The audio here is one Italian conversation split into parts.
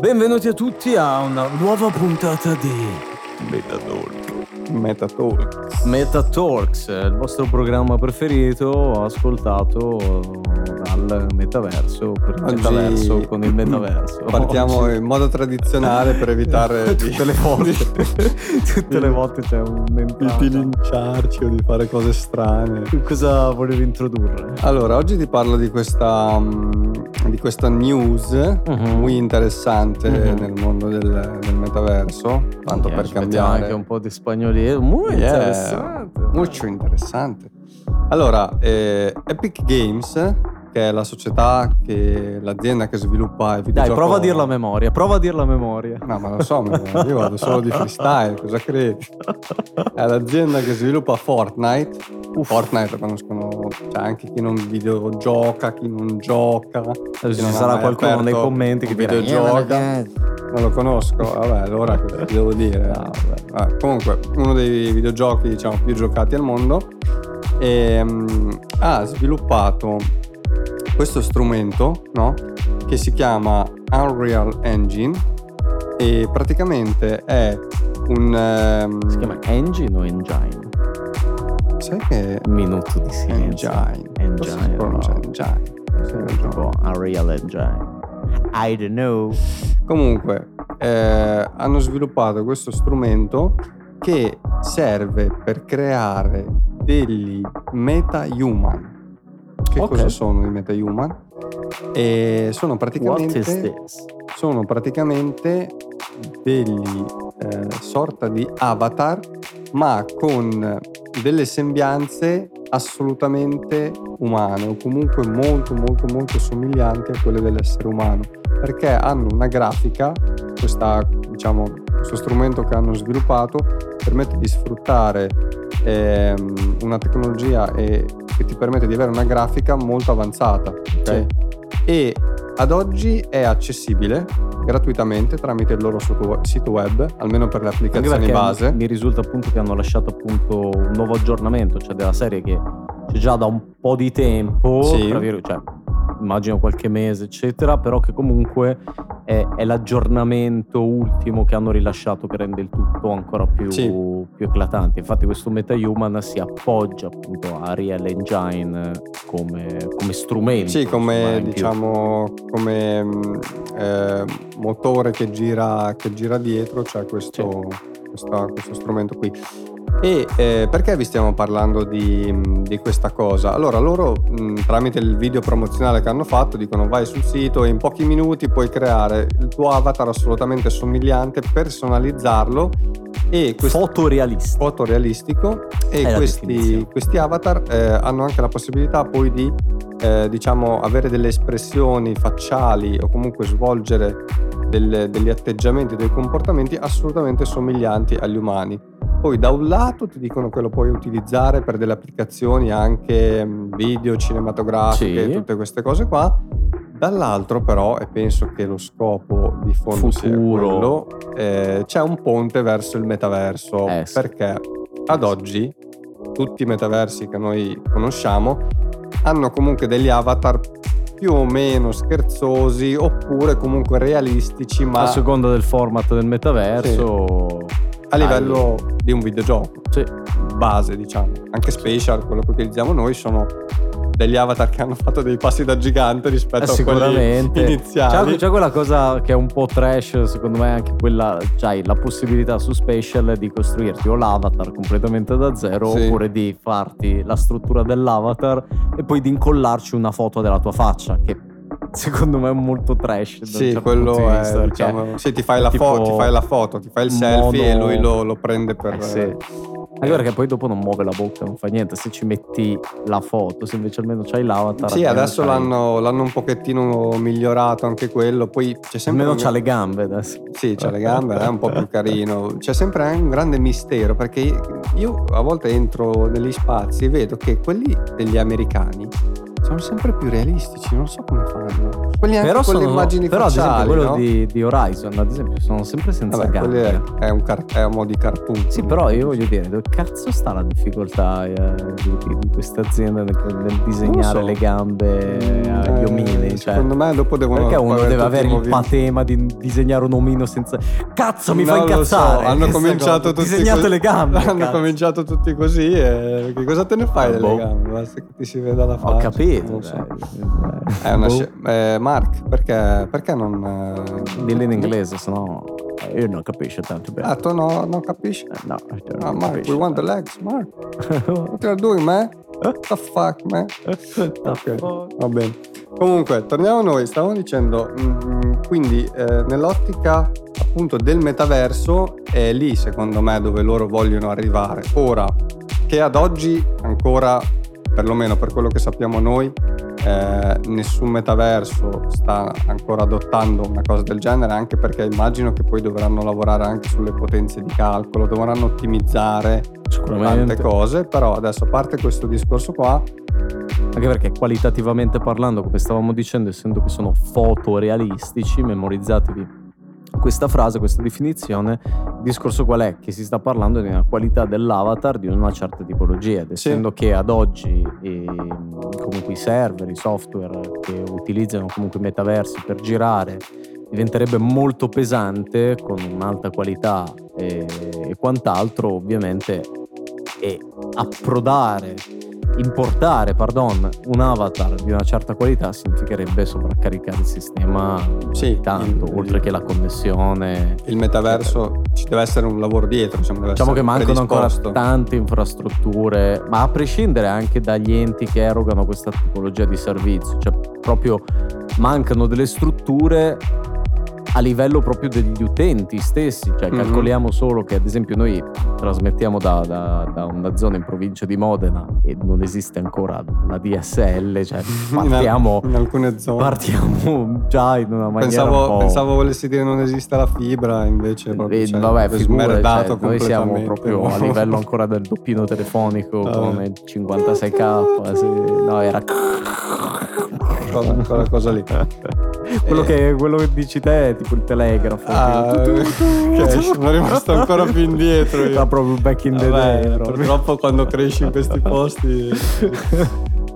Benvenuti a tutti a una nuova puntata di Metatalk. Metatalk. Meta Talks, il vostro programma preferito ascoltato dal metaverso per il Oggi metaverso con il metaverso. Partiamo Oggi- in modo tradizionale per evitare tutte le volte tutte le volte c'è un di, mentale. di linciarci o di fare cose strane. Cosa volevi introdurre? Allora, oggi ti parlo di questa, mm, di questa news Mhm. muy interessante Mhm. nel mondo del, del metaverso, tanto Yeah, per cambiare. anche un po' di spagnolo. Molto Yeah, interessante. Molto interessante. Allora, eh, Epic Games, che è la società che l'azienda che sviluppa i videogiochi. Dai, prova a dirla a memoria, prova a dirla a memoria. No, ma lo so, io vado solo di freestyle, cosa credi? È l'azienda che sviluppa Fortnite. Fortnite lo conoscono, cioè anche chi non videogioca, chi non gioca. Chi ci non sarà qualcuno nei commenti che dirà videogioca. "Eh, Non lo conosco, vabbè, allora ti devo dire? Ah, vabbè. Vabbè, comunque, uno dei videogiochi diciamo più giocati al mondo ehm, ha sviluppato questo strumento, no? Che si chiama Unreal Engine e praticamente è un ehm, Si chiama Engine o Engine? sai che minuto di silenzio. Engine, Engine. Hai ragione. Tipo Unreal Engine. I don't know. Comunque, eh, hanno sviluppato questo strumento che serve per creare degli meta-human. Che Ok. cosa sono i meta-human? E sono What is praticamente, sono praticamente degli eh, sorta di avatar, ma con delle sembianze assolutamente umane o comunque molto molto molto somiglianti a quelle dell'essere umano perché hanno una grafica questa, diciamo, questo strumento che hanno sviluppato permette di sfruttare ehm, una tecnologia e- che ti permette di avere una grafica molto avanzata ok? Sì. e ad oggi è accessibile gratuitamente tramite il loro sito web almeno per le applicazioni base mi risulta appunto che hanno lasciato appunto un nuovo aggiornamento, cioè della serie che c'è già da un po' di tempo, Sì. vir- cioè immagino qualche mese eccetera, però che comunque è, è l'aggiornamento ultimo che hanno rilasciato che rende il tutto ancora più, Sì. più eclatante. Infatti questo MetaHuman si appoggia appunto a Real Engine come, come strumento. Sì, come diciamo come eh, motore che gira, che gira dietro, c'è questo, questa- questo strumento qui. E eh, perché vi stiamo parlando di, di questa cosa? Allora, loro mh, tramite il video promozionale che hanno fatto dicono vai sul sito e in pochi minuti puoi creare il tuo avatar assolutamente somigliante, personalizzarlo e questo fotorealistico È e questi, questi avatar eh, hanno anche la possibilità poi di eh, diciamo avere delle espressioni facciali o comunque svolgere del- degli atteggiamenti, dei comportamenti assolutamente somiglianti agli umani. Poi da un lato ti dicono che lo puoi utilizzare per delle applicazioni anche mh, video, cinematografiche, Sì. tutte queste cose qua. Dall'altro però, e penso che lo scopo di fondo sia Futuro. quello, eh, c'è un ponte verso il metaverso Eh sì. perché ad oggi tutti i metaversi che noi conosciamo hanno comunque degli avatar più o meno scherzosi oppure comunque realistici ma A seconda del format del metaverso. a livello di un videogioco Sì. base diciamo anche Spatial quello che utilizziamo noi sono degli avatar che hanno fatto dei passi da gigante rispetto Eh, a quelli iniziali C'è, c'è quella cosa che è un po' trash, secondo me, anche quella. C'hai la possibilità su Spatial di costruirti o l'avatar completamente da zero, Sì. oppure di farti la struttura dell'avatar e poi di incollarci una foto della tua faccia, che secondo me è molto trash. Sì, certo quello vista, è, perché diciamo, sì, ti fai, la tipo fo- ti fai la foto, ti fai il selfie mono- e lui lo, lo prende per... Eh sì. Anche perché poi dopo non muove la bocca, non fa niente. Se ci metti la foto, se invece almeno c'hai l'avatar. Sì, adesso l'hanno, l'hanno un pochettino migliorato anche quello, poi c'è sempre... Almeno un- c'ha le gambe adesso. Sì, c'ha le gambe, è un po' più carino. C'è sempre un grande mistero perché io a volte entro negli spazi e vedo che quelli degli americani sono sempre più realistici, non so come fanno. Quelli anche Però con le sono, immagini però ad esempio facciali, quello no? di, di Horizon, ad esempio, sono sempre senza Vabbè, quelli è, gambe. è un car- è un mo' di cartoon. Sì, però io voglio dire, dove cazzo sta la difficoltà eh, di, di- questa azienda nel, nel disegnare so. le gambe agli Eh, omini? Cioè, Secondo me dopo devono perché uno deve avere il patema di disegnare un omino senza... Cazzo, mi fa Non lo so, incazzare! Hanno cominciato cosa. tutti Disegnate co- le gambe! Hanno cazzo. cominciato tutti così e che cosa te ne fai Ah, delle boh. gambe? Basta che ti si veda la faccia. Ho capito. Non so. dai. È una Boh. sci- eh, Mark, perché, perché non... eh, Dillo in inglese, sennò io non capisco tanto bene. Ah, tu no, non capisci? Eh, No, io Ah, non Mark, capisco we want the legs, Mark. What you're doing, man? What the fuck, man? Ok, va bene. Comunque, torniamo a noi. Stavamo dicendo, mm, quindi eh, nell'ottica appunto del metaverso è lì secondo me dove loro vogliono arrivare. Ora, che ad oggi ancora, perlomeno per quello che sappiamo noi, eh, nessun metaverso sta ancora adottando una cosa del genere, anche perché immagino che poi dovranno lavorare anche sulle potenze di calcolo, dovranno ottimizzare tante cose, però adesso a parte questo discorso qua, Anche perché qualitativamente parlando, come stavamo dicendo, essendo che sono fotorealistici, memorizzatevi questa frase, questa definizione, il discorso qual è? Che si sta parlando di una qualità dell'avatar di una certa tipologia, ed Sì. essendo che ad oggi ehm, comunque i server, i software che utilizzano comunque i metaversi per girare diventerebbe molto pesante con un'alta qualità e, e quant'altro, ovviamente, e approdare importare, pardon, un avatar di una certa qualità significherebbe sovraccaricare il sistema Sì, di tanto, il- oltre che la connessione. il metaverso ci deve essere un lavoro dietro, deve Diciamo che mancano ancora tante infrastrutture, ma a prescindere anche dagli enti che erogano questa tipologia di servizio, cioè proprio mancano delle strutture a livello proprio degli utenti stessi, cioè Mhm. calcoliamo solo che ad esempio noi trasmettiamo da, da- da una zona in provincia di Modena e non esiste ancora la DSL, cioè partiamo, in alcune zone. partiamo già in una maniera un Pensavo, po'... pensavo volessi dire non esiste la fibra, invece proprio, Eh, cioè, vabbè, smerdato cioè, noi siamo proprio a livello ancora del doppino telefonico Vabbè. con il 56k. sì. No, era quella cosa lì. quello, Eh. che, quello che dici te è tipo il telegrafo. Ah, sono rimasto ancora più indietro. io. Era proprio back in the Vabbè, day. proprio. purtroppo quando cresci in questi posti...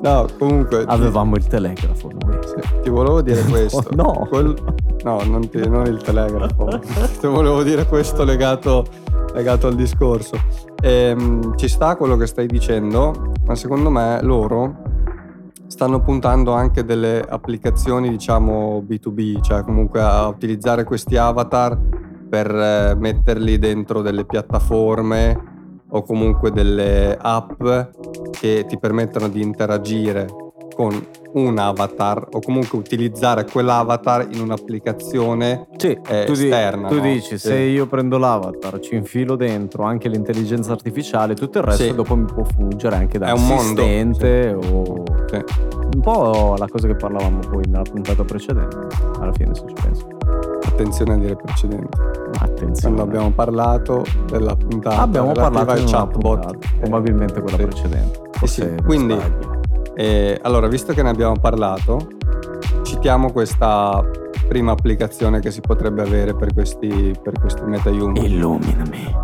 No, comunque... Avevamo il telegrafo noi. sì, ti volevo dire questo. No. Quel- no, non, ti- non il telegrafo. ti volevo dire questo legato, legato al discorso. Ehm, ci sta quello che stai dicendo, ma secondo me loro stanno puntando anche delle applicazioni, diciamo, B2B, cioè comunque a utilizzare questi avatar per eh, metterli dentro delle piattaforme o comunque delle app che ti permettono di interagire con un avatar o comunque utilizzare quell'avatar in un'applicazione Sì, eh, tu, di- esterna, tu no? dici Sì. se io prendo l'avatar, ci infilo dentro anche l'intelligenza artificiale, tutto il resto Sì. dopo mi può fungere anche da È un mondo, assistente o Sì. un po' la cosa che parlavamo poi nella puntata precedente, alla fine se ci penso. attenzione a dire precedente Attenzione. quando abbiamo parlato della puntata Abbiamo parlato una chatbot puntata, probabilmente quella sì. precedente. Sì, Forse quindi- sbaglio. E allora, visto che ne abbiamo parlato, citiamo questa prima applicazione che si potrebbe avere per questi, per questi meta-human. Illuminami.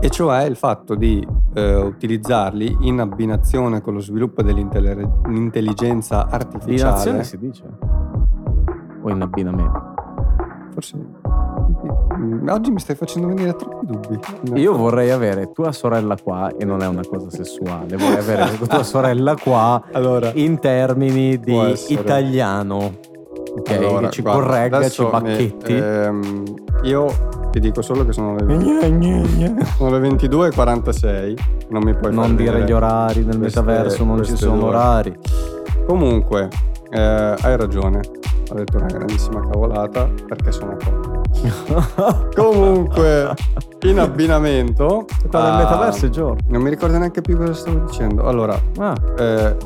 E cioè il fatto di eh, utilizzarli in abbinazione con lo sviluppo dell'intelligenza artificiale. Abbinazione si dice? O in abbinamento? Forse. Mm, Oggi mi stai facendo venire troppi dubbi. Io vorrei avere tua sorella qua, e non è una cosa sessuale, vorrei avere tua sorella qua Allora, in termini di essere. italiano. Ok, allora, che ci guarda, corregga, ci adesso mi- bacchetti. ehm, io ti dico solo che sono le, sono le 22.46. Non mi puoi non dire gli orari nel queste- metaverso, non ci sono due. orari. Comunque, eh, hai ragione. Ho detto una grandissima cavolata perché sono qua. Comunque, in abbinamento. Quello del a- metaverso è giorno. Non mi ricordo neanche più cosa stavo dicendo. Allora, Ah, eh,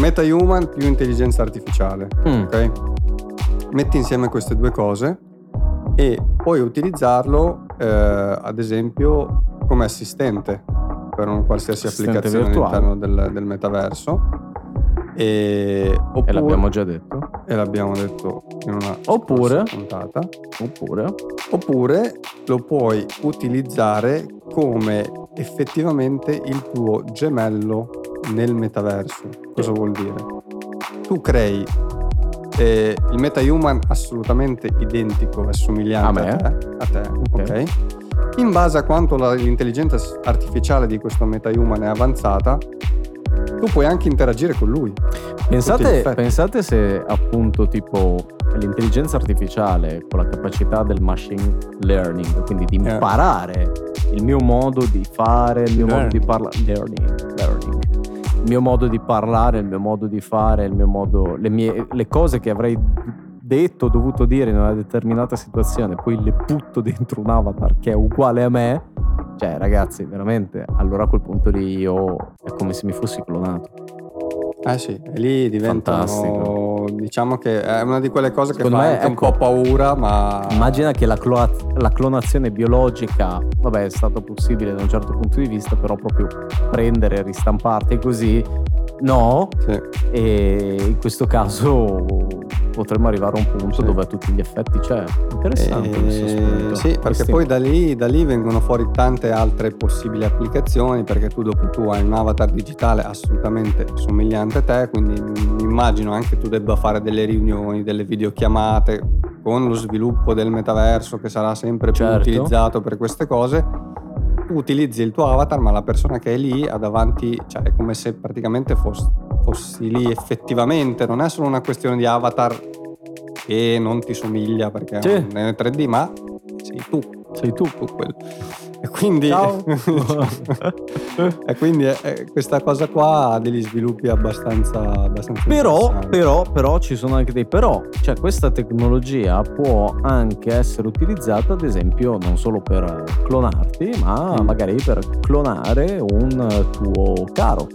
MetaHuman più intelligenza artificiale. mm. Ok? Metti insieme queste due cose e puoi utilizzarlo, eh, ad esempio, come assistente per un qualsiasi Assistente applicazione virtuale. all'interno del, del metaverso. E, oppure, E l'abbiamo già detto. E l'abbiamo detto in una Oppure- puntata. Oppure Oppure lo puoi utilizzare come effettivamente il tuo gemello nel metaverso. Cosa vuol dire? Tu crei eh, il MetaHuman assolutamente identico e somigliante A a te, a te, Ok. ok? In base a quanto la- l'intelligenza artificiale di questo MetaHuman è avanzata, tu puoi anche interagire con lui. Pensate, pensate se appunto tipo l'intelligenza artificiale con la capacità del machine learning, quindi di Eh. imparare il mio modo di fare, il mio modo di Learning. parlare, learning, learning, il mio modo di parlare, il mio modo di fare, il mio modo, le, mie, le cose che avrei detto, dovuto dire in una determinata situazione, poi le butto dentro un avatar che è uguale a me. Cioè, ragazzi, veramente, allora a quel punto lì io è come se mi fossi clonato. Eh sì, e lì Fantastico. diciamo che è una di quelle cose Secondo che fa me, ecco, un po' paura, ma... Immagina che la, cloa- la clonazione biologica, vabbè, è stato possibile da un certo punto di vista, però proprio prendere, ristamparti così, no. Sì. E in questo caso potremmo arrivare a un punto Sì. dove a tutti gli effetti c'è. Interessante questo Eh, spunto. sì, perché Questi- poi da lì, da lì vengono fuori tante altre possibili applicazioni, perché tu dopo tu hai un avatar digitale assolutamente somigliante a te, quindi immagino anche tu debba fare delle riunioni, delle videochiamate con lo sviluppo del metaverso che sarà sempre più Certo. utilizzato per queste cose. Utilizzi il tuo avatar, ma la persona che è lì ha davanti, cioè è come se praticamente fos- fossi lì effettivamente, non è solo una questione di avatar che non ti somiglia perché Sì. è un 3D, ma sei tu, Sei tu. tu quello. E quindi, e quindi è- è- questa cosa qua ha degli sviluppi abbastanza, abbastanza Però, però, però ci sono anche dei però. Cioè, questa tecnologia può anche essere utilizzata, ad esempio, non solo per clonarti, ma Mm. magari per clonare un tuo caro.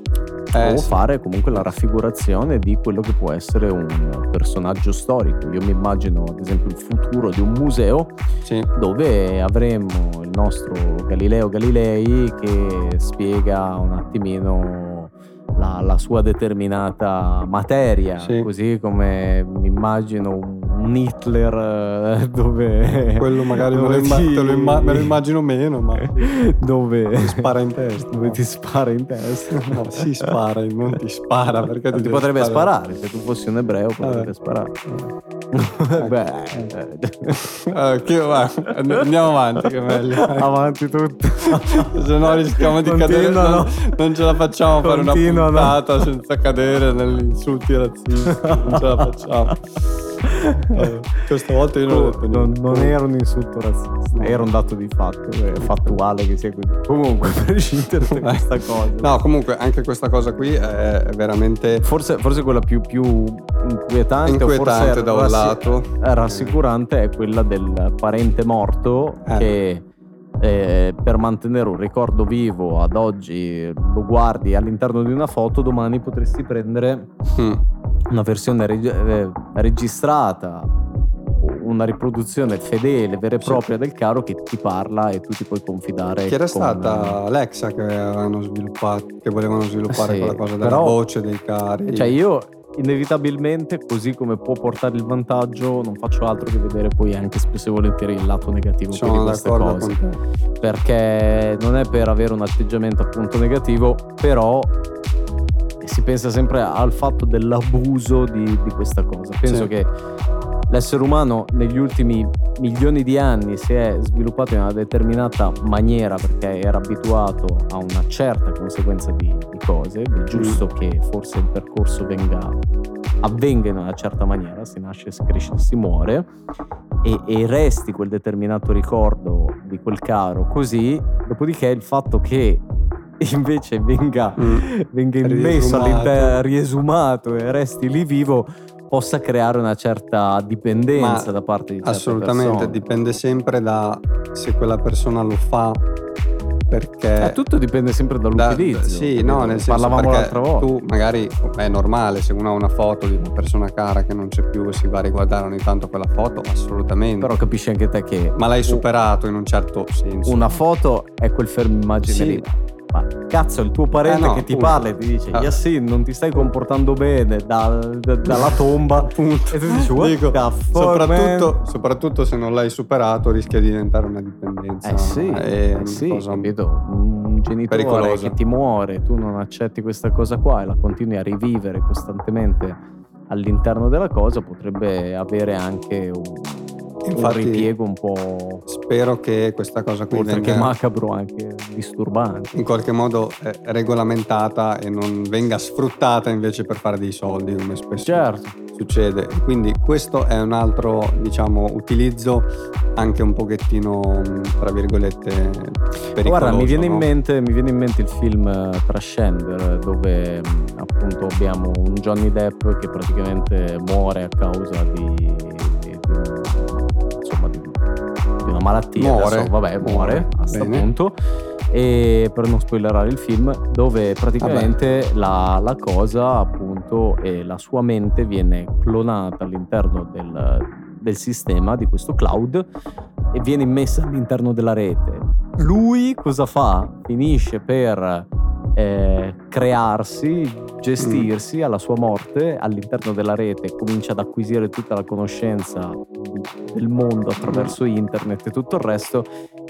Eh, o sì. fare comunque la raffigurazione di quello che può essere un personaggio storico. Io mi immagino, ad esempio, il futuro di un museo Sì. dove avremmo il nostro Galileo Galilei che spiega un attimino la, la sua determinata materia, Sì. così come mi immagino un, un Hitler eh, dove... Quello magari me lo, dove imma- ti- te lo imma- me lo immagino meno, ma dove ti spara in testa. dove ti spara in testa. No, si spara, non ti spara perché ti deve potrebbe sparare. sparare, se tu fossi un ebreo potrebbe Eh. sparare. Ecco. Beh, eh, Eh, che- va, andiamo avanti che è meglio. avanti tutto. Se no rischiamo di cadere, non, non ce la facciamo fare una puntata senza cadere negli insulti razzisti, non ce la facciamo. Eh, questa volta io non ho detto non, niente. non era un insulto razzista, era un dato di fatto, è fattuale che sia così. Comunque, per prescindere da questa cosa. No, comunque anche questa cosa qui è veramente Forse, forse quella più, più inquietante, inquietante da un rassi- lato. rassicurante è quella del parente morto Eh. che eh, per mantenere un ricordo vivo ad oggi lo guardi all'interno di una foto, domani potresti prendere Mm. una versione reg- eh, registrata, una riproduzione fedele, vera e propria del caro che ti parla e tu ti puoi confidare. Che era con- stata Alexa che avevano sviluppato, che volevano sviluppare Sì, quella cosa della però- voce dei cari. Cioè io inevitabilmente, così come può portare il vantaggio, non faccio altro che vedere poi anche spesso e volentieri il lato negativo poi di sono queste cose. Perché non è per avere un atteggiamento appunto negativo, però si pensa sempre al fatto dell'abuso di, di questa cosa. Penso Sì. che l'essere umano negli ultimi milioni di anni si è sviluppato in una determinata maniera perché era abituato a una certa conseguenza di, di cose ed è giusto che forse il percorso venga, avvenga in una certa maniera, si nasce, si cresce, si muore e, e resti quel determinato ricordo di quel caro così, dopodiché il fatto che invece venga Mm. venga immesso Riesumato. all'interno, riesumato e resti lì vivo, possa creare una certa dipendenza Ma da parte di certe Assolutamente, persone. dipende sempre da se quella persona lo fa perché... Eh, tutto dipende sempre da- dall'utilizzo. sì, no, nel senso Parlavamo l'altra volta. tu magari è normale se uno ha una foto di una persona cara che non c'è più e si va a riguardare ogni tanto quella foto, assolutamente. Però capisci anche te che Ma l'hai superato in un certo senso. una foto è quel fermo immagine Sì. lì. Ma cazzo il tuo parente Eh no, che ti appunto. parla e ti dice Ah. Yassin non ti stai comportando bene dal- da- dalla tomba Appunto. e tu dici what Dico, soprattutto, man?" soprattutto se non l'hai superato rischia di diventare una dipendenza. Eh sì, È eh sì, cosa- capito? Un genitore pericolosa. che ti muore, tu non accetti questa cosa qua e la continui a rivivere costantemente all'interno della cosa, potrebbe avere anche un, un Infatti, ripiego un po' Spero che questa cosa qui oltre che venga macabro anche disturbante. in qualche modo eh, regolamentata e non venga sfruttata invece per fare dei soldi come spesso Certo, succede. Quindi questo è un altro, diciamo, utilizzo anche un pochettino, tra virgolette, pericoloso. Guarda, mi viene, in no? mente, mi viene in mente il film eh, Trascender, dove appunto abbiamo un Johnny Depp che praticamente muore a causa di malattia. Muore. Adesso, vabbè, muore a sto bene. punto. E per non spoilerare il film, dove praticamente la, la cosa, appunto, e la sua mente viene clonata all'interno del, del sistema di questo cloud e viene immessa all'interno della rete. Lui cosa fa? Finisce per eh, crearsi, gestirsi alla sua morte all'interno della rete, comincia ad acquisire tutta la conoscenza del mondo attraverso internet e tutto il resto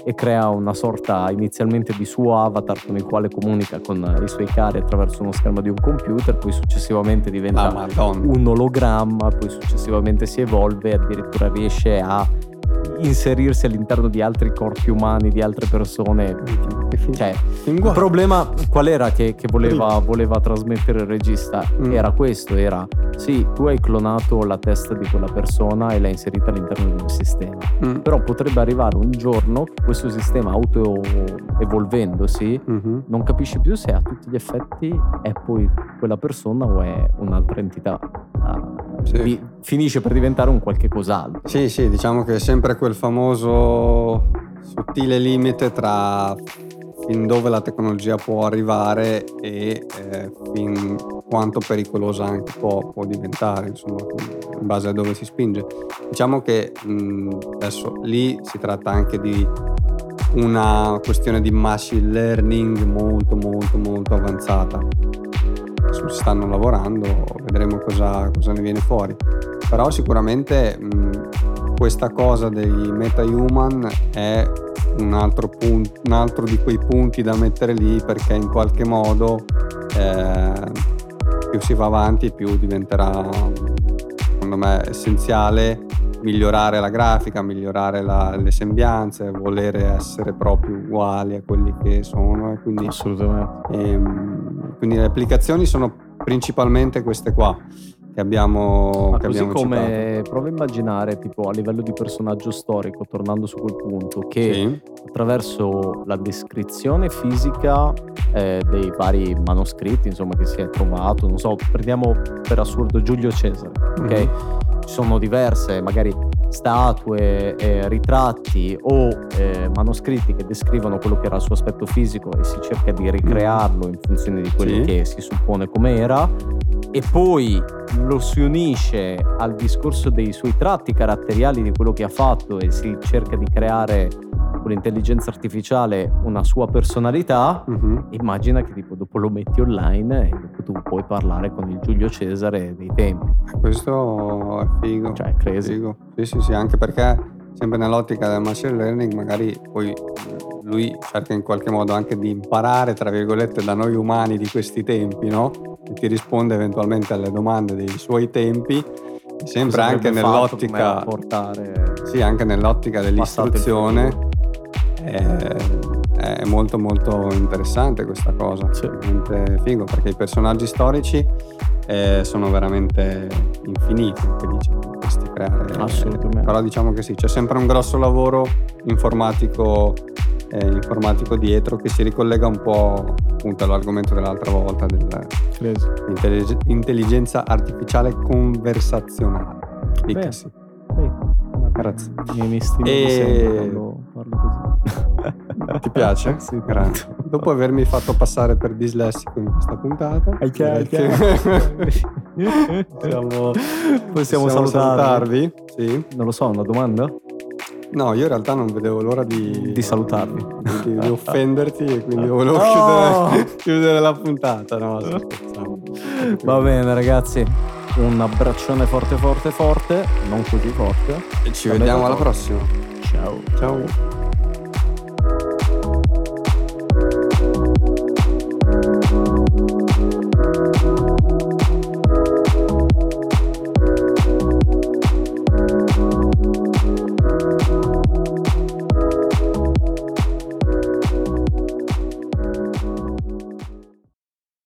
e crea una sorta inizialmente di suo avatar con il quale comunica con i suoi cari attraverso uno schermo di un computer, poi successivamente diventa Ah, un ologramma, poi successivamente si evolve e addirittura riesce a inserirsi all'interno di altri corpi umani, di altre persone. Cioè, il problema qual era che, che voleva, voleva trasmettere il regista? Mm. Era questo, era sì, tu hai clonato la testa di quella persona e l'hai inserita all'interno di un sistema, Mm. però potrebbe arrivare un giorno che questo sistema auto evolvendosi Mhm. non capisci più se a tutti gli effetti è poi quella persona o è un'altra entità. Ah, Sì. finisce per diventare un qualche cos'altro. Sì, sì, diciamo che è sempre quel famoso sottile limite tra fin dove la tecnologia può arrivare e eh, fin quanto pericolosa anche può, può diventare, insomma, in base a dove si spinge. Diciamo che mh, adesso lì si tratta anche di una questione di machine learning molto molto molto avanzata. Su- Stanno lavorando, vedremo cosa, cosa ne viene fuori. Però sicuramente mh, questa cosa dei meta-human è un altro, pun- un altro di quei punti da mettere lì perché in qualche modo eh, più si va avanti più diventerà secondo me essenziale migliorare la grafica, migliorare la- le sembianze, volere essere proprio uguali a quelli che sono e quindi Assolutamente. Ehm, quindi le applicazioni sono principalmente queste qua che abbiamo, Ma che così abbiamo come prova a immaginare, tipo a livello di personaggio storico, tornando su quel punto, citato. che Sì. attraverso la descrizione fisica eh, dei vari manoscritti, insomma, che si è trovato, non so, prendiamo per assurdo Giulio Cesare, ok? Mhm. Ci sono diverse, magari statue, eh, ritratti o eh, manoscritti che descrivono quello che era il suo aspetto fisico e si cerca di ricrearlo in funzione di quello Sì. che si suppone com'era e poi lo si unisce al discorso dei suoi tratti caratteriali di quello che ha fatto e si cerca di creare con l'intelligenza artificiale una sua personalità Mhm. immagina che tipo dopo lo metti online e dopo tu puoi parlare con il Giulio Cesare dei tempi Questo è figo. cioè crazy Figo. Sì, sì, sì, anche perché sempre nell'ottica del machine learning magari poi lui cerca in qualche modo anche di imparare, tra virgolette, da noi umani di questi tempi, no? E ti risponde eventualmente alle domande dei suoi tempi, sempre anche nell'ottica portare Sì, anche nell'ottica dell'istruzione futuro. è, molto molto interessante questa cosa, Sì. veramente figo perché i personaggi storici eh, sono veramente infiniti, che questi creare. Assolutamente. Però diciamo che sì, c'è sempre un grosso lavoro informatico, eh, informatico dietro che si ricollega un po' appunto all'argomento dell'altra volta dell'intelligenza artificiale conversazionale. Vedi, guarda, Grazie. mi, mi stimo E- Ti piace? sì tanto. Dopo avermi fatto passare per dislessico in questa puntata, Hai chiaro, che chiaro. possiamo, possiamo salutarvi salutarvi. Sì. non lo so una domanda No, io in realtà non vedevo l'ora di, di salutarvi, di, di offenderti e quindi volevo no! chiudere, chiudere, la puntata. No, Va bene ragazzi, un abbraccione forte forte forte, non così forte. E ci vediamo alla prossima. Ciao. Ciao.